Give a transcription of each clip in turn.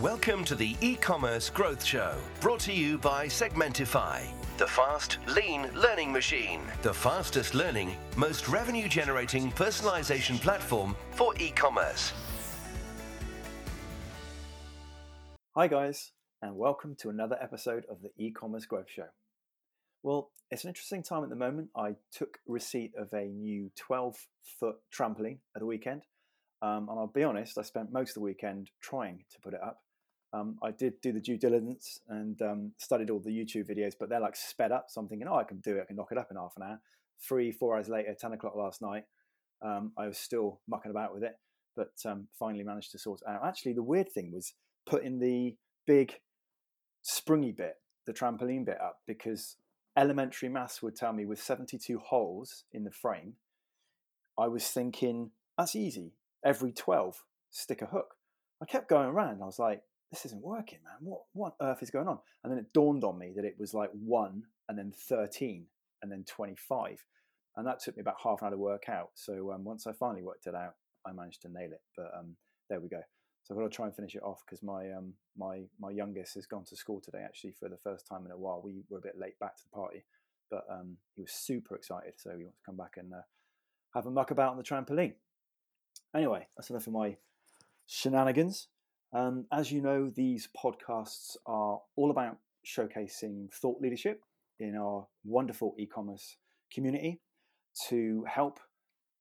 Welcome to the e-commerce growth show, brought to you by Segmentify, the fast, lean learning machine, the fastest learning, most revenue generating personalization platform for e-commerce. Hi guys, and welcome to another episode of the e-commerce growth show. Well, it's an interesting time at the moment. I took receipt of a new 12 foot trampoline at the weekend. Um, and I'll be honest, I spent most of the weekend trying to put it up. Um, I did do the due diligence and um, studied all the YouTube videos, but they're like sped up. So I'm thinking, oh, I can do it. I can knock it up in half an hour. Three, four hours later, 10 o'clock last night, um, I was still mucking about with it, but um, finally managed to sort it out. Actually, the weird thing was putting the big springy bit, the trampoline bit up, because elementary maths would tell me with 72 holes in the frame, I was thinking, that's easy. Every 12, stick a hook. I kept going around. I was like, this isn't working, man. What what earth is going on? And then it dawned on me that it was like one and then 13 and then 25. And that took me about half an hour to work out. So um, once I finally worked it out, I managed to nail it. But um, there we go. So I've got to try and finish it off because my um, my my youngest has gone to school today actually for the first time in a while. We were a bit late back to the party, but um, he was super excited. So he wants to come back and uh, have a muck about on the trampoline. Anyway, that's enough of my shenanigans. Um, as you know, these podcasts are all about showcasing thought leadership in our wonderful e commerce community to help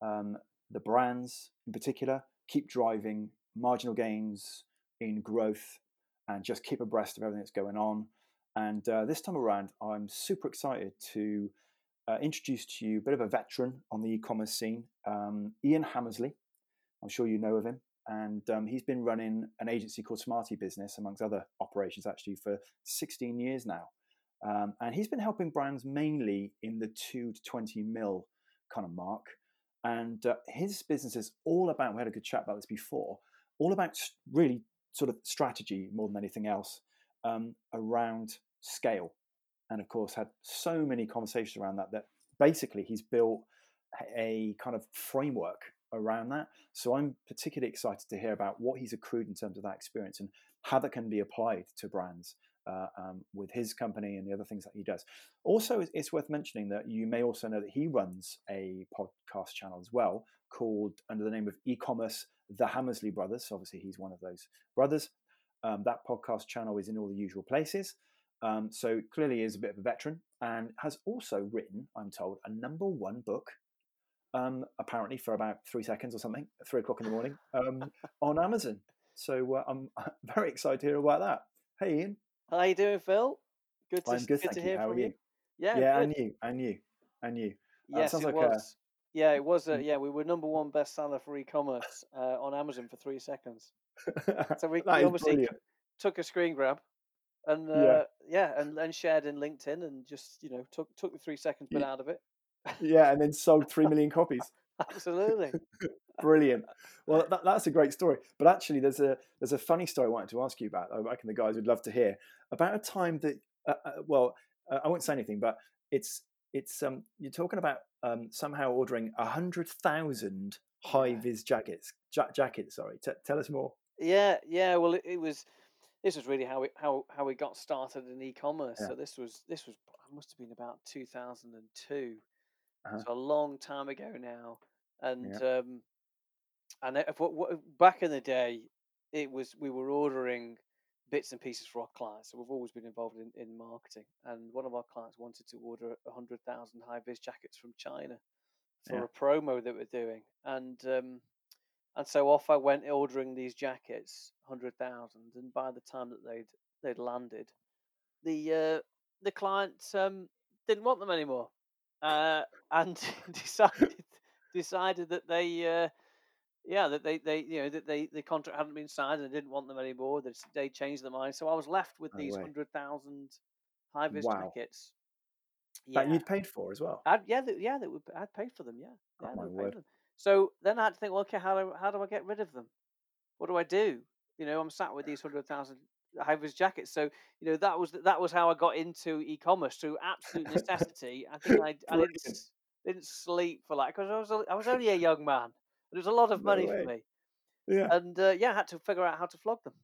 um, the brands in particular keep driving marginal gains in growth and just keep abreast of everything that's going on. And uh, this time around, I'm super excited to uh, introduce to you a bit of a veteran on the e commerce scene, um, Ian Hammersley. I'm sure you know of him and um, he's been running an agency called Smartebusiness, amongst other operations, actually for 16 years now. Um, and he's been helping brands mainly in the two to 20 mil kind of mark. And uh, his business is all about, we had a good chat about this before, all about really sort of strategy more than anything else um, around scale. And of course, had so many conversations around that that basically he's built a kind of framework around that. So I'm particularly excited to hear about what he's accrued in terms of that experience and how that can be applied to brands uh, um, with his company and the other things that he does. Also, it's worth mentioning that you may also know that he runs a podcast channel as well called under the name of e-commerce the Hammersley Brothers. So obviously, he's one of those brothers. Um, that podcast channel is in all the usual places. Um, so clearly, is a bit of a veteran and has also written, I'm told, a number one book um, apparently for about three seconds or something, three o'clock in the morning, um, on Amazon. So uh, I'm very excited to hear about that. Hey, Ian. How are you doing, Phill? Good to, I'm good, good to hear How from you? you. Yeah, yeah, good. and you, and you, and you. Uh, Yes, sounds it like was. Yeah, it was. A, Mm. yeah, we were number one bestseller for e-commerce uh, on Amazon for three seconds. So we, we obviously brilliant. took a screen grab and uh, Yeah. yeah, and, and shared in LinkedIn and just you know took took the three seconds bit Ye- out of it. Yeah, and then sold three million copies. Absolutely. Brilliant. Well, that, that's a great story. But actually, there's a there's a funny story I wanted to ask you about. I reckon the guys would love to hear about a time that. Uh, uh, well, uh, I won't say anything, but it's it's um you're talking about um somehow ordering a hundred thousand high vis jackets. Ja- jackets, sorry. T- tell us more. Yeah, yeah. Well, it, it was. This was really how it how how we got started in e-commerce. Yeah. So this was this was must have been about two thousand and two. Uh-huh. So a long time ago now, and Yeah. um, and what, what, back in the day, it was we were ordering bits and pieces for our clients. So we've always been involved in, in marketing, and one of our clients wanted to order a hundred thousand high vis jackets from China for Yeah. a promo that we're doing, and um, and so off I went ordering these jackets, hundred thousand, and by the time that they'd they'd landed, the uh, the client um, didn't want them anymore, uh, and decided decided that they uh, yeah that they, they you know that they the contract hadn't been signed and they didn't want them anymore. They they changed their mind, so I was left with No these hundred thousand high vis Wow. jackets. That you'd paid for as well. I'd, yeah, that, yeah, that would, I'd paid for them. Yeah, Oh, yeah, my would pay word. So then I had to think, well, okay, how do how do I get rid of them? What do I do? You know, I'm sat with these hundred thousand high vis jackets. So you know that was that was how I got into e-commerce through absolute necessity. I think I, I didn't didn't sleep for like because I was I was only a young man. It was a lot of No money for me, Yeah. and uh, yeah, I had to figure out how to flog them.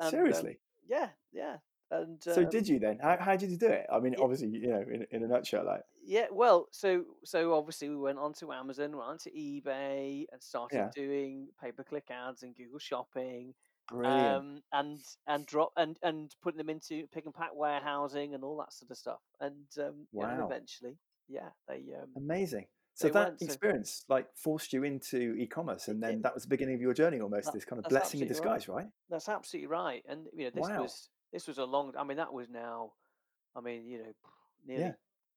And, um, Seriously. yeah, yeah. And So um, did you then? How, how did you do it? I mean, Yeah. obviously, you know, in, in a nutshell, like Yeah, well, so so obviously we went onto Amazon, went onto eBay, and started Yeah. doing pay per click ads and Google Shopping, brilliant. um, and and drop and and putting them into pick and pack warehousing and all that sort of stuff. And um, yeah, and Wow. eventually, yeah, they um, Amazing. So they that went. So experience like forced you into e-commerce, and then that was the beginning of your journey, almost That, this kind of blessing in absolutely right. disguise, right? That's absolutely right. And you know, this Wow. was this was a long. I mean, that was now. I mean, you know, nearly Yeah.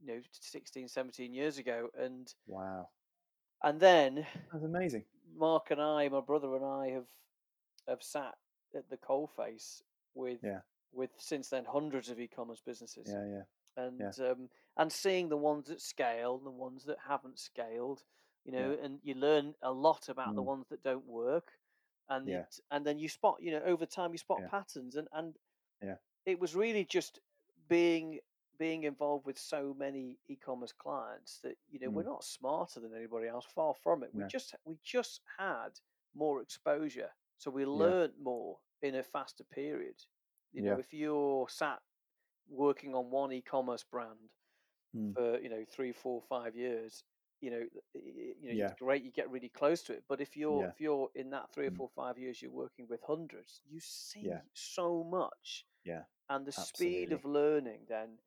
you know 16, 17 years ago, and Wow. and then That's amazing. Mark and I, my brother and I, have have sat at the coalface with Yeah. with since then hundreds of e-commerce businesses, Yeah, yeah, and yeah, um, and seeing the ones that scale, and the ones that haven't scaled, you yeah. know, and you learn a lot about the Mm, ones that don't work, and yeah, it and then you spot, you know, over time you spot yeah, patterns, and and yeah. it was really just being being involved with so many e-commerce clients that you know we're Mm, not smarter than anybody else far from it we no. just we just had more exposure so we Yeah, learned more in a faster period. You know if you're sat working on one e-commerce brand Mm, for you know three four five years you know th- y- y- you know yeah, it's great you get really close to it but if you're yeah. if you're in that three or Mm, four five years you're working with hundreds you see yeah, so much yeah. and the speed of learning then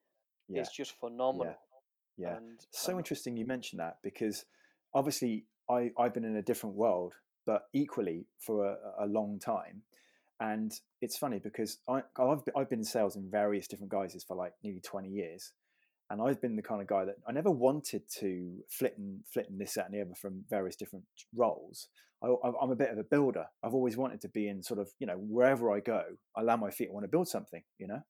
Yeah, is just phenomenal yeah. and So and interesting you mentioned that because obviously I, I've been in a different world, but equally for a, a long time. And it's funny because I, I've, be- I've been in sales in various different guises for like nearly 20 years. And I've been the kind of guy that I never wanted to flit and flit and this, that, and the other from various different roles. I, I'm a bit of a builder. I've always wanted to be in sort of, you know, wherever I go, I land my feet, I want to build something, you know?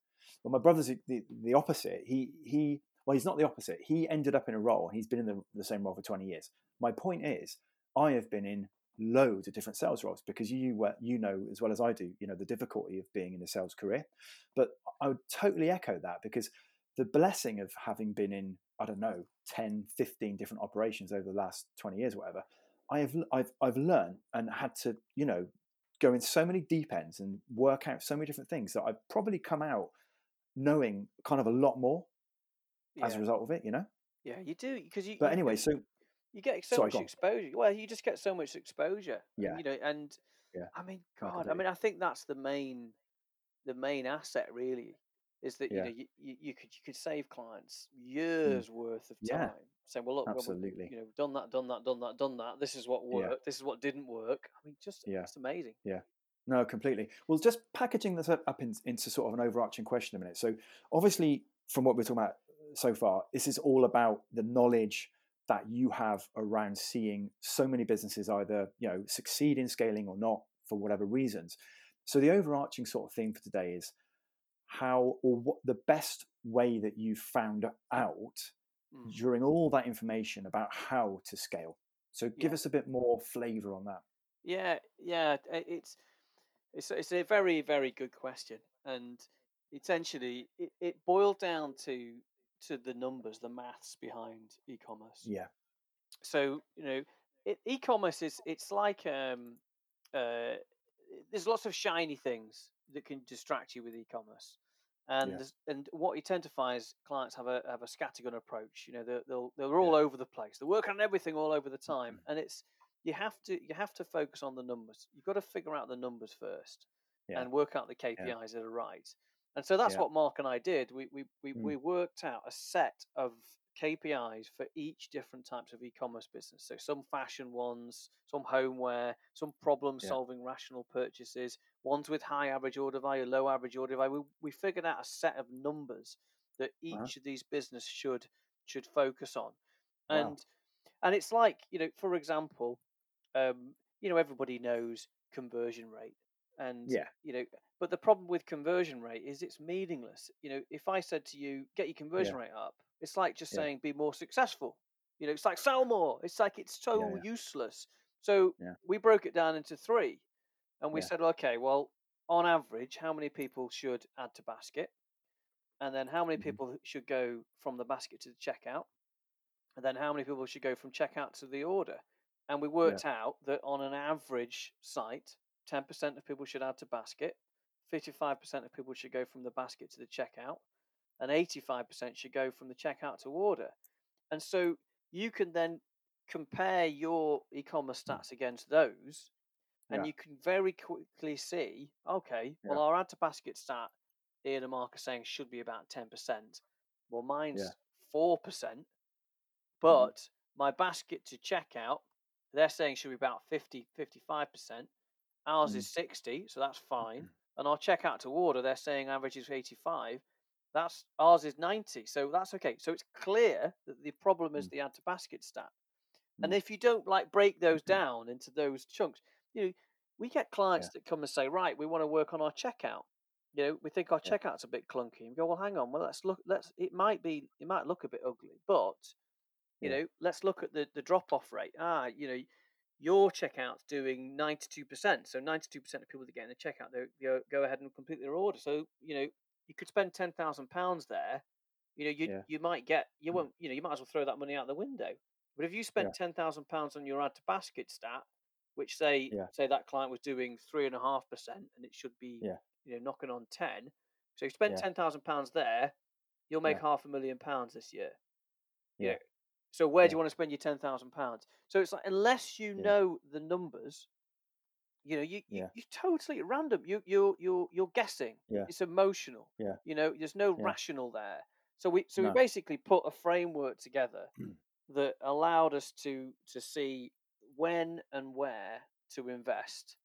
But my brother's the, the, the opposite. He, he, well, he's not the opposite. He ended up in a role and he's been in the, the same role for 20 years. My point is, I have been in loads of different sales roles because you were, you know as well as I do, you know, the difficulty of being in a sales career. But I would totally echo that because the blessing of having been in, I don't know, 10, 15 different operations over the last 20 years, whatever, I have, I've, I've learned and had to, you know, go in so many deep ends and work out so many different things that I've probably come out knowing kind of a lot more as a result of it, you know? yeah you do because you, But anyway, so you get so sorry, much exposure well you just get so much exposure Yeah, you know and yeah, i mean god i mean i think that's the main the main asset really is that you know you, you, you could you could save clients mm, years worth of time yeah, saying well look well, absolutely. you know done that done that done that done that this is what Yeah, worked this is what didn't work. I mean just yeah, it's amazing. Yeah. No, completely. Well, just packaging this up, up in, into sort of an overarching question a minute. So, obviously, from what we're talking about so far, this is all about the knowledge that you have around seeing so many businesses either you know succeed in scaling or not for whatever reasons. So, the overarching sort of theme for today is how or what the best way that you found out mm. during all that information about how to scale. So, give yeah us a bit more flavor on that. yeah yeah it's It's it's a very very good question, and essentially it, it boiled down to to the numbers, the maths behind e-commerce. Yeah, So you know, it, e-commerce is it's like um, uh, there's lots of shiny things that can distract you with e-commerce, and yeah, and what you tend to find is clients have a have a scattergun approach. You know, they're they'll, they're yeah, all over the place. They're working on everything all over the time, and it's you have to you have to focus on the numbers. You've got to figure out the numbers first yeah, and work out the yeah, KPIs that are right. And so that's yeah. what Mark and I did. We we we, Mm, we worked out a set of KPIs for each different types of e-commerce business. So some fashion ones, some homeware, some problem-solving rational purchases, ones with high average order value, low average order value. We, we figured out a set of numbers that uh-huh. each of these business should should focus on. Wow. And and it's like you know, for example, um, you know, everybody knows conversion rate, and Yeah, you know, but the problem with conversion rate is it's meaningless. You know, if I said to you, get your conversion yeah, rate up, it's like just yeah, saying be more successful. You know, it's like sell more. It's like it's so yeah, useless. So we broke it down into three, and we said, okay, well, on average, how many people should add to basket, and then how many mhm, people should go from the basket to the checkout, and then how many people should go from checkout to the order. And we worked out that on an average site, 10% of people should add to basket, 55% of people should go from the basket to the checkout, and 85% should go from the checkout to order. And so you can then compare your e-commerce Mm. stats against those, and Yeah. you can very quickly see, okay, well, Yeah. our add to basket stat, Ian and Mark are saying should be about 10%. Well, mine's Yeah. 4%, Mhm. but my basket to checkout, they're saying should be about 50, 55%. Ours Mm. is 60, so that's fine. And our checkout to order, they're saying average is 85. That's ours is 90, so that's okay. So it's clear that the problem is Mm. the add to basket stat. And Mm. if you don't like break those down into those chunks, you know, we get clients Yeah. that come and say, right, we want to work on our checkout. You know, we think our Yeah. checkout's a bit clunky. And we go, well, hang on, well, let's look. Let's. It might be. It might look a bit ugly, but you Yeah. know, let's look at the the drop off rate. Ah, you know, your checkout's doing ninety two percent. So ninety two percent of people that get in the checkout, they go go ahead and complete their order. So you know, you could spend ten thousand pounds there. You know, you Yeah. you might get you Mm. won't. You know, you might as well throw that money out the window. But if you spent Yeah. ten thousand pounds on your add to basket stat, which say Yeah. say that client was doing three and a half percent, and it should be you know knocking on ten. So you spend Yeah. ten thousand pounds there, you'll make half a million pounds this year. you Yeah. know. So where do you want to spend your ten thousand pounds? So it's like unless you Yeah. know the numbers, you know, you, Yeah. you totally random. You you you you're guessing. Yeah. It's emotional. Yeah. You know, there's no Yeah. rational there. So we so we basically put a framework together Mm. that allowed us to to see when and where to invest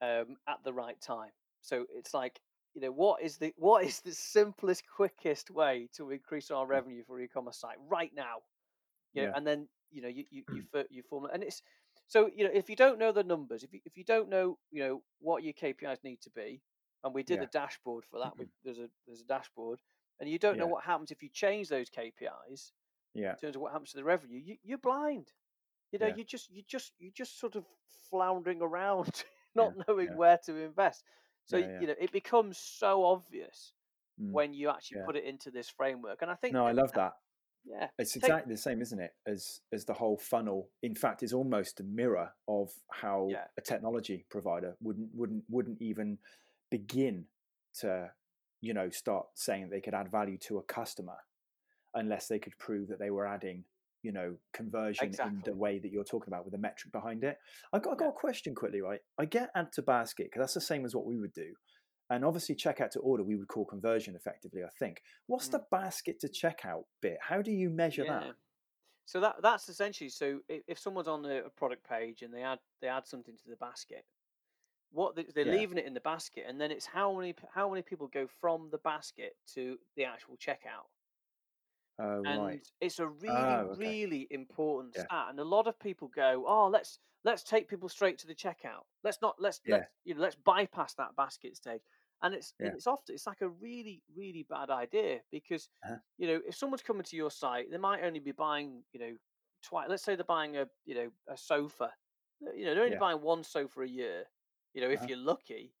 um, at the right time. So it's like you know what is the what is the simplest, quickest way to increase our revenue for e-commerce site right now? You know, Yeah. and then you know you you you, you form and it's so you know if you don't know the numbers, if you if you don't know you know what your KPIs need to be, and we did Yeah. a dashboard for that. We, there's a there's a dashboard, and you don't know what happens if you change those KPIs Yeah. in terms of what happens to the revenue. You, you're blind. You know, Yeah. you just you just you just sort of floundering around, Yeah. not knowing Yeah. where to invest. So Yeah. Yeah. you know, it becomes so obvious Mm. when you actually Yeah. put it into this framework. And I think, No, I love that. Yeah, It's take- exactly the same, isn't it, as as the whole funnel. In fact, it's almost a mirror of how Yeah. a technology provider wouldn't wouldn't wouldn't even begin to, you know, start saying they could add value to a customer unless they could prove that they were adding, you know, conversion in the way that you're talking about with the metric behind it. I got I got Yeah. a question quickly, right? I get add to basket because that's the same as what we would do. And obviously, checkout to order, we would call conversion effectively, I think. What's the basket to checkout bit? How do you measure Mm. yeah. that? So that that's essentially so if, if someone's on a, a product page and they add they add something to the basket, what they, they're Yeah. leaving it in the basket, and then it's how many how many people go from the basket to the actual checkout. Oh, and right. it's a really Oh, okay. really important Yeah. stat and a lot of people go oh let's let's take people straight to the checkout let's not let's Yeah. let's you know let's bypass that basket stage and it's and Yeah. it's often it's like a really really bad idea because Uh-huh. you know if someone's coming to your site they might only be buying you know twice let's say they're buying a you know a sofa you know they're only Yeah. buying one sofa a year you know if Uh-huh. you're lucky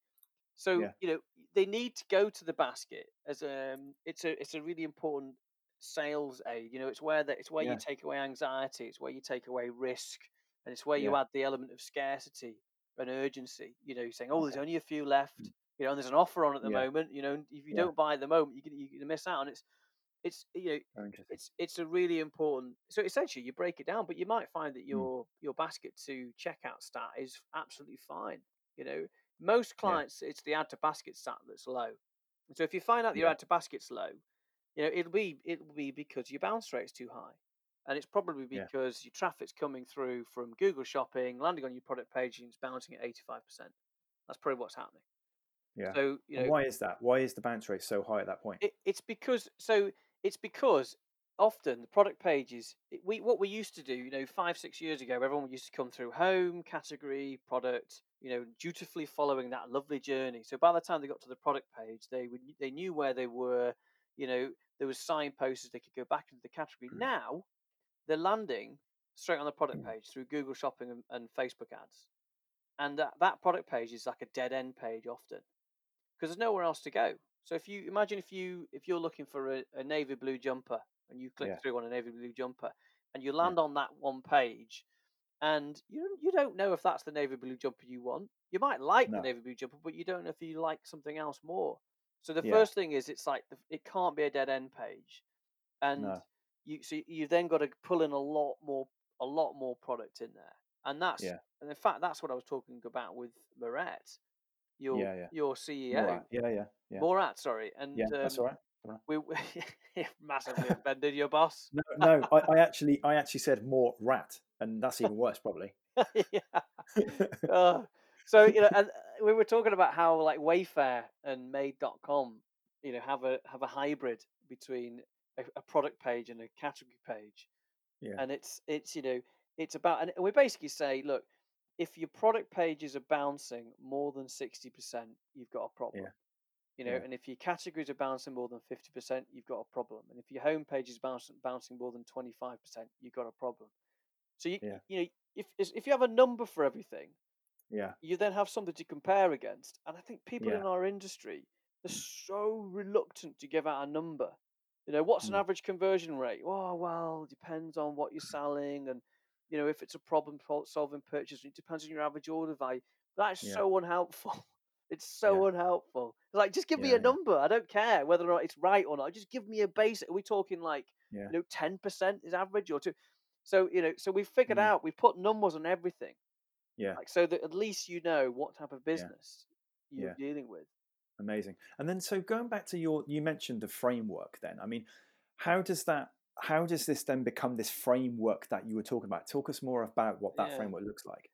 so Yeah. you know they need to go to the basket as um it's a it's a really important sales aid. You know, it's where that it's where you take away anxiety, it's where you take away risk, and it's where you add the element of scarcity and urgency. You know, saying, "Oh, there's only a few left." Mm. You know, and there's an offer on at the Yeah. moment. You know, if you Yeah. don't buy at the moment, you're gonna, you're miss out. And it's it's you know it's it's a really important. So essentially, you break it down, but you might find that Mm. your your basket to checkout stat is absolutely fine. You know, most clients it's the add to basket stat that's low. So if you find out that your Yeah. add to basket's low, you know it'll be it'll be because your bounce rate's too high, and it's probably Yeah. because your traffic's coming through from Google Shopping, landing on your product page, and it's bouncing at eighty five percent. That's probably what's happening. Yeah. So you know, why is that? Why is the bounce rate so high at that point? it, it's because so it's because often the product pages it- we what we used to do you know five six years ago everyone used to come through home category product you know dutifully following that lovely journey so by the time they got to the product page they would they knew where they were you know there was signposts they could go back into the category now they're landing straight on the product Mm. page through google shopping and, and facebook ads and that, that product page is like a dead end page often because there's nowhere else to go. So if you imagine if you if you're looking for a, a navy blue jumper and you click Yeah. through on a navy blue jumper and you land on that one page, and you you don't know if that's the navy blue jumper you want. You might like No. the navy blue jumper, but you don't know if you like something else more. So the Yeah. first thing is it's like the, it can't be a dead end page, and No. you so you've then got to pull in a lot more a lot more product in there, and that's Yeah. and in fact that's what I was talking about with Moret, your Yeah, yeah. your CEO, Morat. Yeah, yeah, yeah. Morat, sorry, and Yeah, that's um, all right. we massively offended your boss. No, no, I, I actually, I actually said more rat, and that's even worse, probably. yeah. Oh, so you know, and uh, we were talking about how like Wayfair and Made.com, you know, have a have a hybrid between a, a product page and a category page, Yeah. and it's it's you know it's about and we basically say, look, if your product pages are bouncing more than sixty percent, you've got a problem. Yeah. You know, Yeah. and if your categories are bouncing more than fifty percent, you've got a problem. And if your home page is bouncing bouncing more than twenty five percent, you've got a problem. So you Yeah. you know if if you have a number for everything, Yeah, you then have something to compare against. And I think people in our industry are so reluctant to give out a number. You know, what's an Mm. average conversion rate? Oh, well, it depends on what you're selling, and you know if it's a problem solving purchase, it depends on your average order value. That's Yeah. so unhelpful. It's so unhelpful. Like, just give me a yeah. number. I don't care whether or not it's right or not. Just give me a basic. Are we talking like yeah, you know ten percent is average or two? So you know, so we figured Mm. out we put numbers on everything yeah. like so that at least you know what type of business you're Yeah. dealing with. Amazing. And then, so going back to your, you mentioned the framework. Then, I mean, how does that? How does this then become this framework that you were talking about? Talk us more about what that Yeah. framework looks like.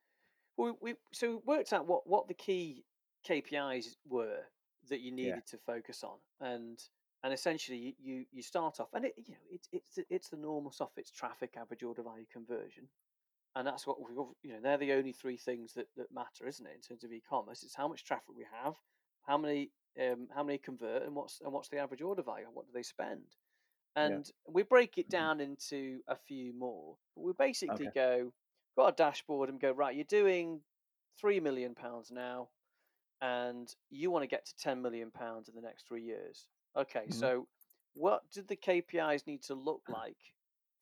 Well, we so we worked out what what the key KPIs were that you needed to focus on, and and essentially you you, you start off, and it you know it's it's it's the normal stuff. It's traffic, average order value, conversion, and that's what we you know they're the only three things that that matter, isn't it? In terms of e-commerce, it's how much traffic we have, how many um how many convert, and what's and what's the average order value, what do they spend, Yeah. and we break it Mhm. down into a few more. We basically Okay. go got a dashboard and go right. You're doing three million pounds now, and you want to get to ten million pounds in the next three years. Okay, Mhm. so what did the KPIs need to look like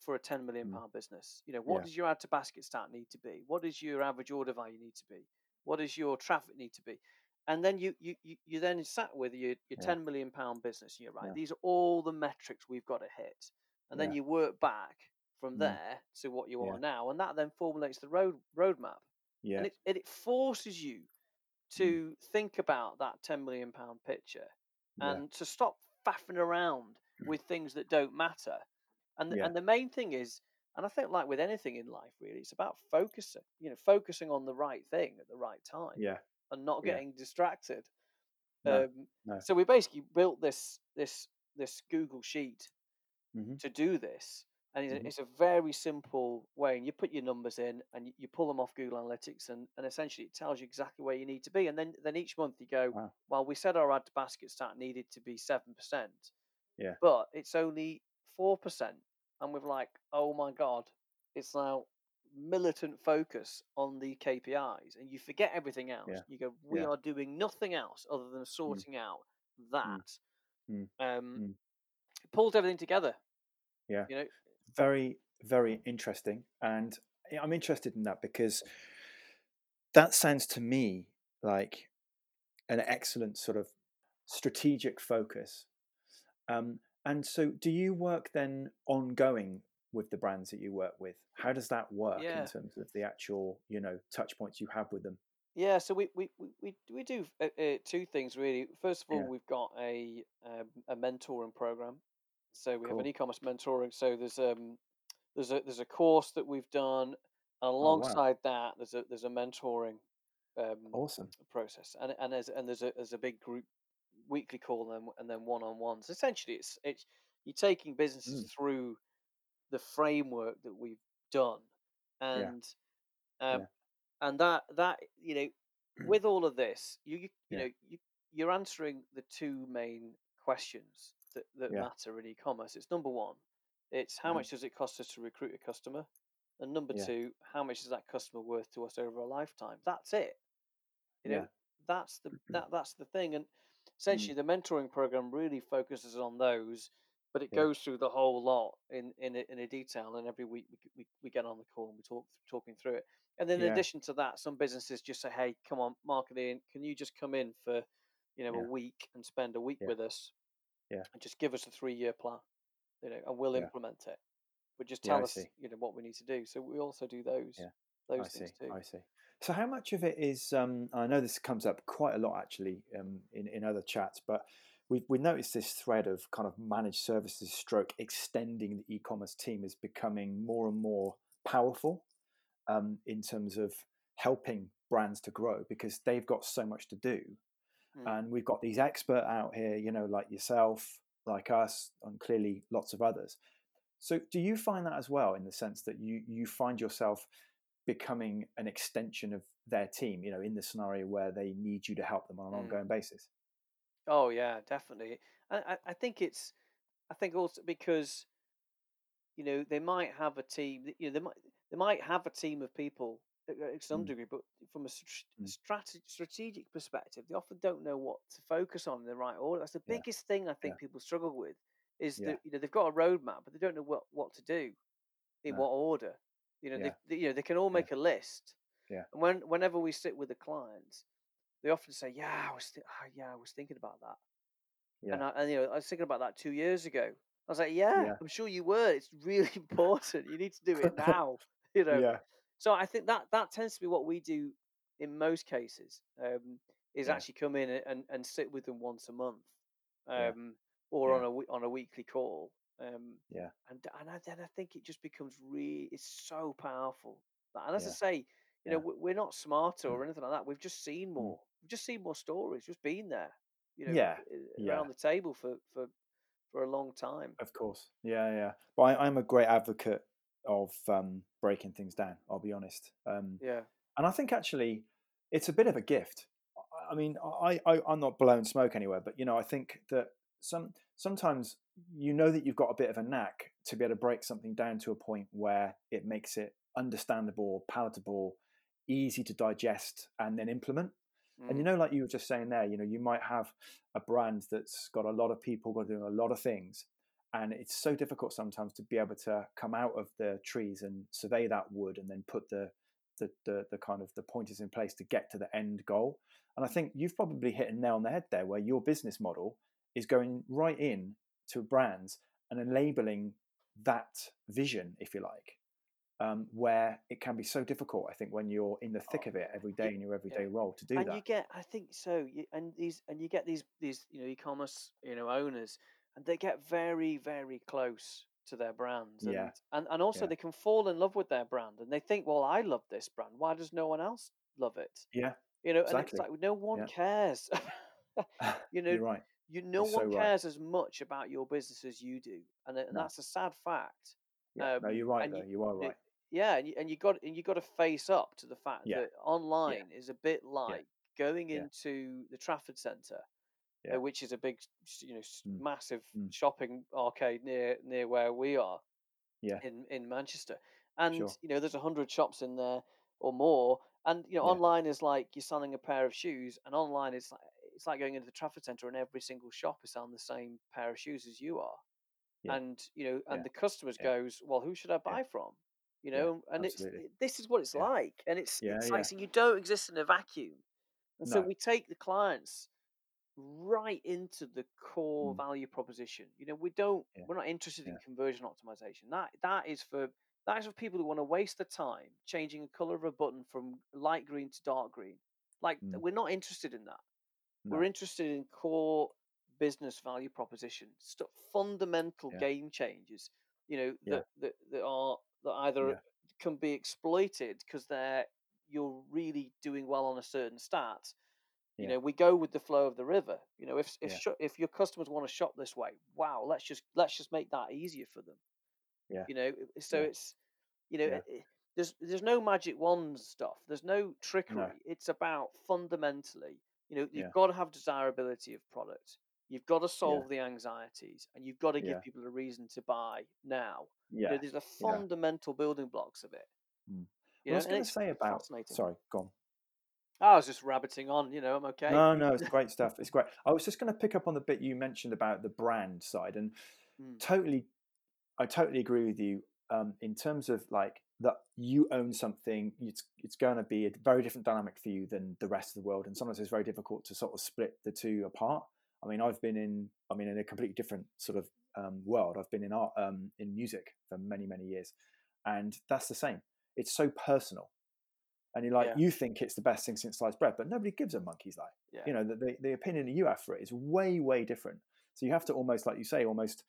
for a ten million Mm. pound business? You know, what Yeah. does your add to basket stat need to be? What does your average order value need to be? What does your traffic need to be? And then you you you, then sat with your, your Yeah. ten million pound business. And you're right. Yeah. These are all the metrics we've got to hit, and then Yeah. you work back from Mm. there to what you are now, and that then formulates the road roadmap Yeah. and it, and it forces you to think about that 10 million pound picture and to stop faffing around with things that don't matter and the, and the main thing is and i think like with anything in life really it's about focusing you know focusing on the right thing at the right time Yeah. And not Yeah. getting distracted No, um, no. so we basically built this this this google sheet Mhm. to do this and it's, a- Mhm. it's a very simple way and you put your numbers in and you, you pull them off google analytics and, and essentially it tells you exactly where you need to be and then then each month you go Wow. well we said our add to basket stat needed to be 7% Yeah. but it's only 4% and we're like oh my god it's now militant focus on the kpis and you forget everything else Yeah. you go we Yeah. are doing nothing else other than sorting out that Mm. um Mm. it pulls everything together Yeah. you know very very interesting and I- i'm interested in that because that sounds to me like an excellent sort of strategic focus um, and so do you work then ongoing with the brands that you work with how does that work Yeah. in terms of the actual you know touch points you have with them Yeah, so we we we we, do uh, uh, two things really. First of all, Yeah. we've got a um, a mentoring program. So we have an e-commerce mentoring. So there's um there's a there's a course that we've done, and Oh, wow. alongside that there's a there's a mentoring um awesome process, and and there's and there's a there's a big group weekly call and and then one on ones. Essentially, it's it's you're taking businesses Mm. through the framework that we've done, Yeah. and um Yeah. and that that you know with all of this you you, you know you you're answering the two main questions that, that Yeah. matter in e-commerce it's number one it's how Mhm. much does it cost us to recruit a customer and number Yeah. two how much is that customer worth to us over a lifetime that's it you know Yeah. that's the that that's the thing and Mm. essentially the mentoring program really focuses on those but it Yeah. goes through the whole lot in in a, in a detail. And every week we, we we get on the call and we talk talking through it. And then in Yeah. addition to that, some businesses just say, "Hey, come on, marketing, can you just come in for you know Yeah. a week and spend a week with us, Yeah. and just give us a three year plan, you know, and we'll implement it." But just tell us, see. you know, what we need to do. So we also do those Yeah. those I see. things too. I see. So, how much of it is? Um, I know this comes up quite a lot actually um, in in other chats, but we we noticed this thread of kind of managed services stroke extending the e-commerce team is becoming more and more powerful um, in terms of helping brands to grow because they've got so much to do, Mm. and we've got these expert out here, you know, like yourself, like us, and clearly lots of others. So, do you find that as well, in the sense that you you find yourself becoming an extension of their team? You know, in the scenario where they need you to help them on an Mm. ongoing basis. Oh yeah, definitely. I, I think it's I think also because you know they might have a team. that- You know they might they might have a team of people uh, uh, to some Mm. degree, but from a Mm. strategic perspective, they often don't know what to focus on in the right order. That's the Yeah. biggest thing I think Yeah. people struggle with is Yeah. that you know they've got a roadmap, but they don't know what what to do in No. what order. You know, they, they you know they can all make a list. Yeah. And when whenever we sit with a client, they often say, "Yeah, I was thi- ah, yeah, I was thinking about that." Yeah. And, I, and you know, I was thinking about that two years ago. I was like, yeah, Yeah. I'm sure you were. It's really important. You need to do it now. You know. Yeah. So I think that that tends to be what we do in most cases. Um, is Yeah. actually come in and, and sit with them once a month, um, or on a on a weekly call. Um, Yeah. and and I, then I think it just becomes really it's so powerful. And as I say, you know, we're not smarter Mm. or anything like that. We've just seen more. Just seen more stories. Just been there, you know, Yeah. uh, Yeah. around the table for for for a long time. Of course. Yeah, yeah. But I, I'm a great advocate of um, breaking things down. I'll be honest. Um, Yeah. and I think actually it's a bit of a gift. I- I mean, I, I I'm not blowing smoke anywhere, but you know, I think that some sometimes you know that you've got a bit of a knack to be able to break something down to a point where it makes it understandable, palatable, easy to digest, and then implement. And you Mm. know, like you were just saying there, you know, you might have a brand that's got a lot of people got doing a lot of things, and it's so difficult sometimes to be able to come out of the trees and survey that wood and then put the the, the, the kind of the pointers in place to get to the end goal. And I think you've probably hit a nail on the head there, where your business model is going right in to brands and enabling that vision, if you like, um, where it can be so difficult. I think when you're in the thick of it every day in your everyday role to do and that. you get, I think so. You, and these, and you get these, these, you know, e-commerce, you know, owners, and they get very, very close to their brands, and Yeah. and, and also Yeah. they can fall in love with their brand, and they think, well, I love this brand. Why does no one else love it? yeah, You know, and it's Exactly. like no one Yeah. cares. you know, you're right. you no You're so one right. cares as much about your business as you do, and, and No. that's a sad fact. Yeah, no, Um, you're right though. you- You are right. Yeah, and you, and you got and you got to face up to the fact Yeah. that online is a bit like going Yeah. into the Trafford Centre, Yeah. uh, which is a big, you know, Mm. massive Mm. shopping arcade near near where we are Yeah. in in Manchester, and Sure. you know, there's a hundred shops in there or more, and you know, Yeah. online is like you're selling a pair of shoes, and online is like it's like going into the Trafford Centre and every single shop is selling the same pair of shoes as you are Yeah. and you know and Yeah. the customers Yeah. goes well who should i buy from you Yeah, know and it's absolutely. it- this is what it's Yeah. like and it's Yeah, it's yeah. like so you don't exist in a vacuum and so we take the clients right into the core Mm. value proposition you know we don't Yeah. we're not interested in conversion optimization that that is for that is for people who want to waste the time changing the color of a button from light green to dark green like Mm. we're not interested in that No. we're interested in core business value proposition, stuff, fundamental Yeah. game changes. You know Yeah. that, that that are that either Yeah. can be exploited because they're you're really doing well on a certain stat. You Yeah. know, we go with the flow of the river. You know, if if Yeah. sho- if your customers want to shop this way, wow, let's just let's just make that easier for them. Yeah. You know, so it's you know. Yeah. i- there's there's no magic wands stuff. There's no trickery. It's about fundamentally, you know, you've got to have desirability of product. You've got to solve the anxieties, and you've got to give Yeah. people a reason to buy now. You Yeah. know, there's the yeah. fundamental building blocks of it. Mm. You Well, I was going to say about. Sorry, go on. I was just rabbiting on. You know, I'm okay. No, no, it's great stuff. It's great. I was just going to pick up on the bit you mentioned about the brand side, and Mm. totally, I totally agree with you. Um, in terms of like that, you own something. It's it's going to be a very different dynamic for you than the rest of the world, and sometimes it's very difficult to sort of split the two apart. I mean, I've been in, I mean, in a completely different sort of um, world. I've been in art, um, in music for many, many years, and that's the same. It's so personal, and you're like Yeah. you think it's the best thing since sliced bread, but nobody gives a monkey's life. Yeah. You know, the, the the opinion that you have for it is way, way different. So you have to almost, like you say, almost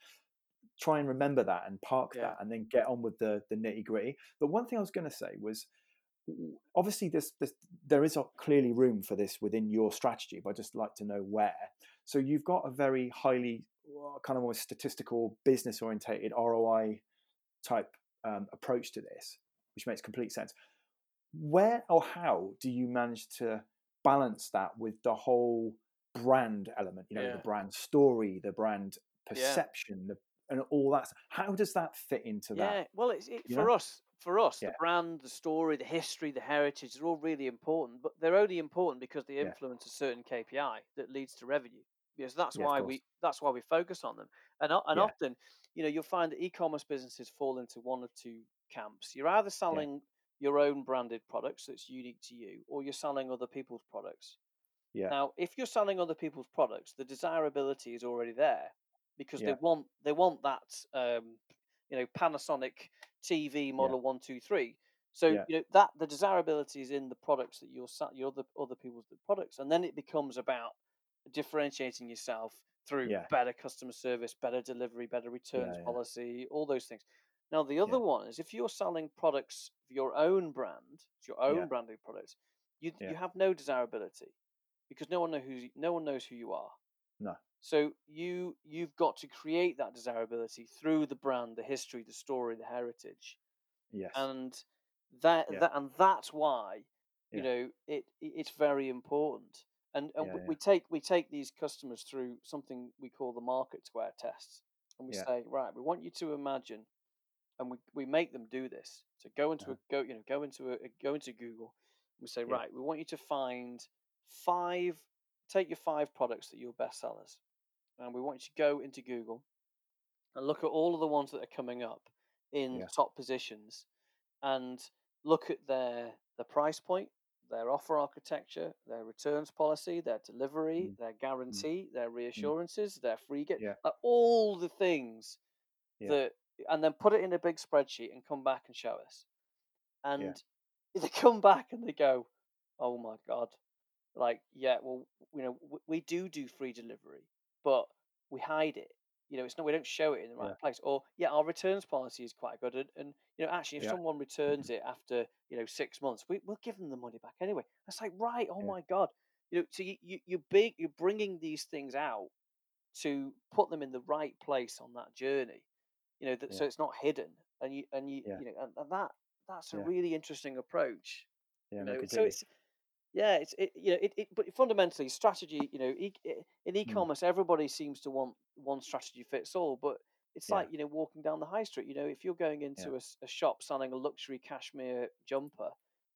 try and remember that and park Yeah. that, and then get on with the the nitty gritty. But one thing I was going to say was obviously this, this there is a clearly room for this within your strategy but i'd just like to know where so you've got a very highly uh, kind of almost statistical business orientated roi type um, approach to this which makes complete sense where or how do you manage to balance that with the whole brand element you know Yeah. the brand story the brand Yeah. perception the, and all that how does that fit into that Yeah, well, it's it, for know? us. For us, Yeah. the brand, the story, the history, the heritage are all really important, but they're only important because they Yeah. influence a certain KPI that leads to revenue. Because that's Yeah, why we that's why we focus on them. And and Yeah. often, you know, you'll find that e-commerce businesses fall into one of two camps. You're either selling your own branded products that's unique to you, or you're selling other people's products. Yeah. Now, if you're selling other people's products, the desirability is already there because they want they want that um, you know Panasonic TV model one two three. So Yeah. you know that the desirability is in the products that you're your other other people's products, and then it becomes about differentiating yourself through Yeah. better customer service, better delivery, better returns yeah. policy, all those things. Now the other one is if you're selling products of your own brand, your own Yeah. branded products, you Yeah. you have no desirability because no one knows who no one knows who you are. No. So you you've got to create that desirability through the brand, the history, the story, the heritage, yes and that Yeah. that and that's why you Yeah. know it it's very important. And and Yeah, we, yeah. we take we take these customers through something we call the market square test, and we Yeah. say right, we want you to imagine, and we, we make them do this. So go into Uh-huh. a go you know go into a go into Google. We say right, we want you to find five take your five products that your best sellers, and we want you to go into Google and look at all of the ones that are coming up in top positions, and look at their the price point, their offer architecture, their returns policy, their delivery, Mm. their guarantee, their reassurances, their free get, Yeah. all the things Yeah. that, and then put it in a big spreadsheet and come back and show us. And they come back and they go, "Oh my god!" Like, yeah, well, you know, w- we do do free delivery, but we hide it. You know, it's not we don't show it in the right Yeah. place. Or yeah, our returns policy is quite good, and, and you know, actually, if Yeah. someone returns it after you know six months, we we'll give them the money back anyway. It's like right, oh Yeah. my god, you know, so you you you're big, you're bringing these things out to put them in the right place on that journey. You know, that, so it's not hidden, and you and you you know, and, and that that's a really interesting approach. yeah You no, know, so it's yeah, it's it, you know, it, it but fundamentally strategy. You know, e- i- in Mm. e-commerce, everybody seems to want one strategy fits all, but it's Yeah. like you know walking down the high street. You know, if you're going into a shop selling a luxury cashmere jumper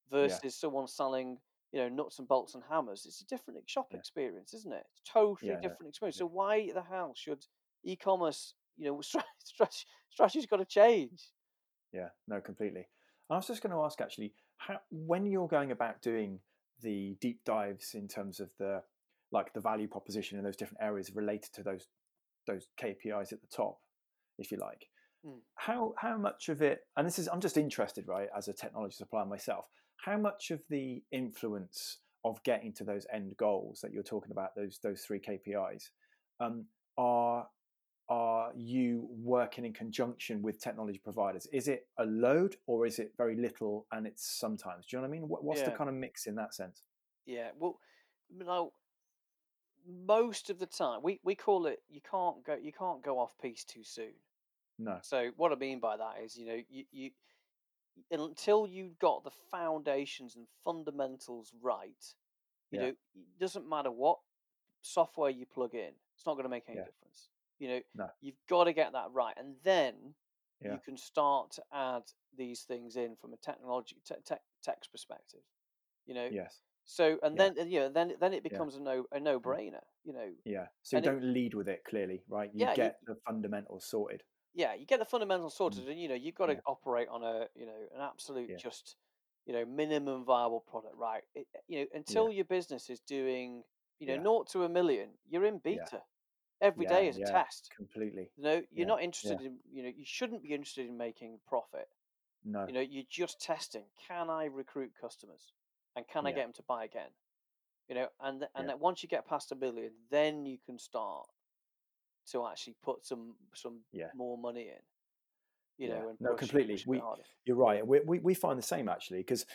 versus someone selling you know nuts and bolts and hammers, it's a different shop Yeah. experience, isn't it? It's totally Yeah, yeah, different experience. yeah. So why the hell should e-commerce? You know, stra- stra- strategy's got to change. Yeah, no, completely. I was just going to ask actually, how when you're going about doing the deep dives in terms of the like the value proposition in those different areas related to those those KPIs at the top, if you like, Mm. how how much of it? And this is I'm just interested, right, as a technology supplier myself, how much of the influence of getting to those end goals that you're talking about, those those three KPIs, um, are are you working in conjunction with technology providers? Is it a load or is it very little and it's sometimes? Do you know what I mean? What, what's the kind of mix in that sense? Yeah, well, you know, most of the time we, we call it you can't go you can't go off piece too soon. No. So what I mean by that is, you know, you, you until you've got the foundations and fundamentals right, you Yeah. know, it doesn't matter what software you plug in, it's not going to make any Yeah. difference. You know, No. you've got to get that right, and then Yeah. you can start to add these things in from a technology te- tech text perspective. You know, Yes. So and Yeah. then you know then then it becomes a no a no brainer. You know, Yeah. So you And it- don't lead with it clearly, right? You Yeah, you- get the fundamentals sorted. yeah, you get the fundamentals sorted, and you know you've got to Mm. Yeah. operate on a you know an absolute Yeah. just you know minimum viable product, right? It, you know until your business is doing you know Yeah. naught to a million, you're in Yeah. beta every day Yeah, as a yeah. test. Completely. You know, you're Yeah, not interested in you know you shouldn't be interested in making profit. No. You know, you're just testing. Can I recruit customers, and can I get them to buy again? You know, and th- and once you get past a million, then you can start to actually put some some Yeah. more money in. You know, and No, completely. We- You're right. We, we, we find the same actually, because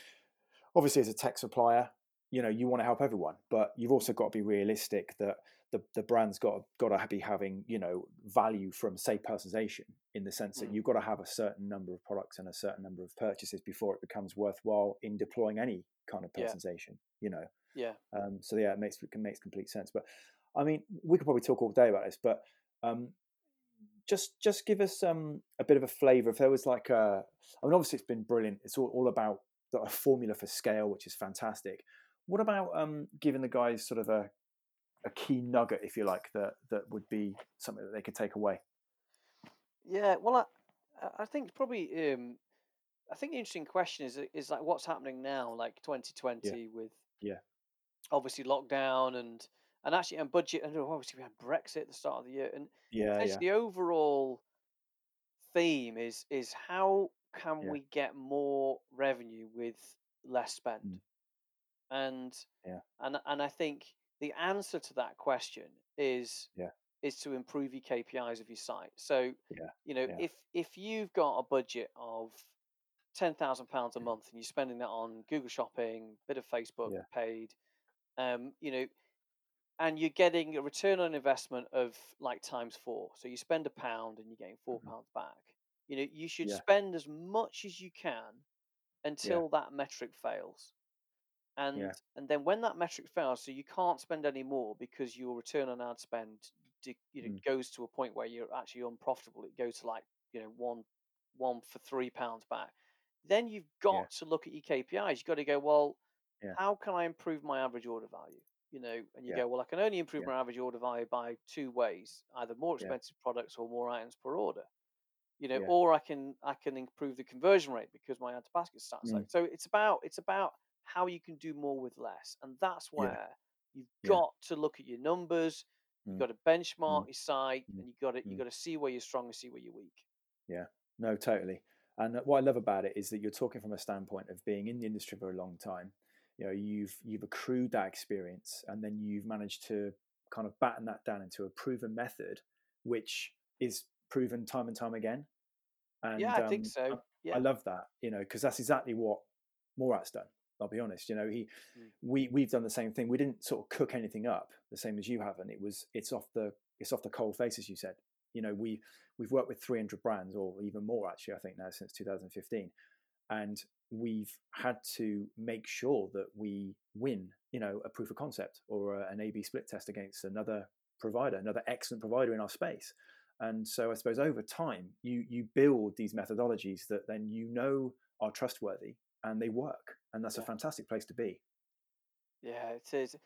obviously as a tech supplier, you know, you want to help everyone, but you've also got to be realistic that the, the brand's got got to be having you know value from say personalization in the sense that Mm. you've got to have a certain number of products and a certain number of purchases before it becomes worthwhile in deploying any kind of Yeah. personalization. You know, Yeah, Um, so yeah, it makes it makes complete sense. But I mean, we could probably talk all day about this, but um, just just give us um, a bit of a flavour. If there was like a, I mean, obviously it's been brilliant. It's all, all about a formula for scale, which is fantastic. What about um, giving the guys sort of a a key nugget, if you like, that that would be something that they could take away? yeah. Well, I I- think probably um, I think the interesting question is is like what's happening now, like 2020 with Yeah. obviously lockdown and and actually and budget and obviously we had Brexit at the start of the year and Yeah, yeah, the overall theme is is how can Yeah. we get more revenue with less spend Mm. and Yeah. and and i think the answer to that question is Yeah. is to improve your kpis of your site so Yeah, you know yeah. if if you've got a budget of 10,000 pounds a month and you're spending that on google shopping bit of facebook paid um you know and you're getting a return on investment of like times four. So you spend a pound and you're getting 4 Mhm. pounds back. You know, you should spend as much as you can until that metric fails. And and then when that metric fails, so you can't spend any more because your return on ad spend de- you know Mm. goes to a point where you're actually unprofitable. It goes to like you know one one for three pounds back. Then you've got to look at your KPIs. You've got to go well. Yeah. How can I improve my average order value? You know, and you Yeah. go well. I can only improve Yeah. my average order value by two ways: either more Yeah. expensive products or more items per order. You know, Yeah. or I can I can improve the conversion rate because my add to basket starts. Mm. So it's about it's about how you can do more with less, and that's Yeah. where you've Yeah. got to look at your numbers. You've Mm. got to benchmark Mm. your site, Mm. and you got to you Mm. got to see where you're strong and see where you're weak. Yeah, no, totally. And uh, what I love about it is that you're talking from a standpoint of being in the industry for a long time. You know, you've you've accrued that experience, and then you've managed to kind of batten that down into a proven method, which is proven time and time again. And yeah, I think um, so. Yeah, I love that, you know, because that's exactly what Morat's done. I'll be honest, you know, he Mm. we we've done the same thing. We didn't sort of cook anything up the same as you haven't. It was it's off the it's off the cold face, as you said. You know, we we've worked with 300 brands or even more actually. I think now since 2015, and we've had to make sure that we win. You know, a proof of concept or a, an A/B split test against another provider, another excellent provider in our space. And so I suppose over time you you build these methodologies that then you know are trustworthy and they work, and that's a fantastic place to be. yeah, it is.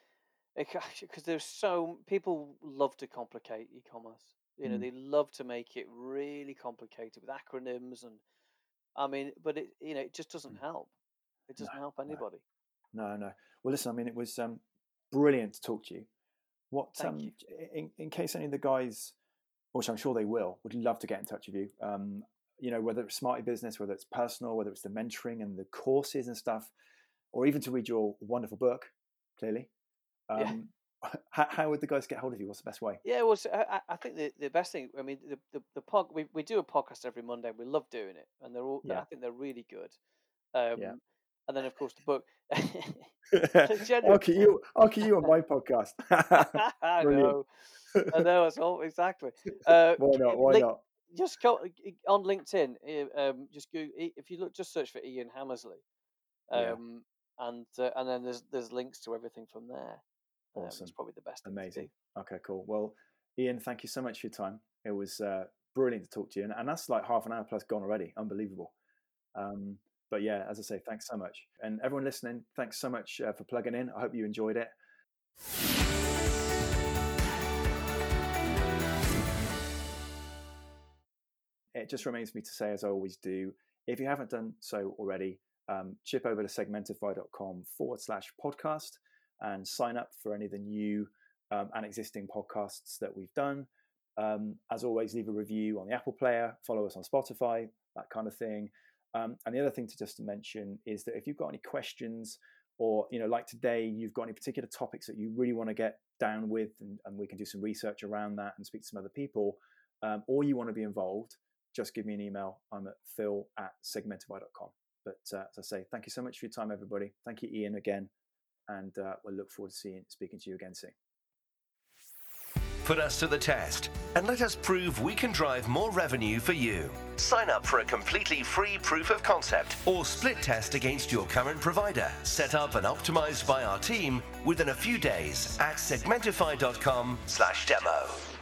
Because there's so people love to complicate e-commerce. You know, Mm. they love to make it really complicated with acronyms and, I mean, but it you know it just doesn't Mm. help. It doesn't No, help anybody. No, no. Well, listen, I mean, it was um, brilliant to talk to you. What, Thank um, you. in, in case any of the guys, which I'm sure they will, would love to get in touch with you. Um, you know, whether it's Smartebusiness, whether it's personal, whether it's the mentoring and the courses and stuff, or even to read your wonderful book, clearly. Yeah. Um, how, how would the guys get hold of you? What's the best way? Yeah, well, so I, I- think the, the best thing. I mean, the the, the pod we, we do a podcast every Monday. We love doing it, and they're all. Yeah. I think they're really good. Um, Yeah. And then of course the book. I'll keep you. I'll keep you on my podcast. I know. I know. It's all exactly. Uh, Why not? Why link- not? Just go on LinkedIn. Um, just go if you look. Just search for Ian Hammersley. Yeah. Um, and uh, and then there's there's links to everything from there. Um, Awesome. It's probably the best. thing to do. Amazing. Okay, cool. Well, Ian, thank you so much for your time. It was uh, brilliant to talk to you, and, and that's like half an hour plus gone already. Unbelievable. Um, but yeah, as I say, thanks so much. And everyone listening, thanks so much uh, for plugging in. I hope you enjoyed it. It just remains for me to say, as I always do, if you haven't done so already, um, chip over to segmentify.com forward slash podcast and sign up for any of the new um, and existing podcasts that we've done. Um, as always, leave a review on the Apple Player, follow us on Spotify, that kind of thing. Um, and the other thing to just mention is that if you've got any questions, or you know, like today, you've got any particular topics that you really want to get down with, and, and we can do some research around that and speak to some other people, um, or you want to be involved, just give me an email. I'm at phill at segmentify.com. But uh, as I say, thank you so much for your time, everybody. Thank you, Ian, again, and uh, we'll look forward to seeing, speaking to you again soon. Put us to the test and let us prove we can drive more revenue for you. Sign up for a completely free proof of concept or split test against your current provider, set up and optimized by our team within a few days at segmentify.com/demo.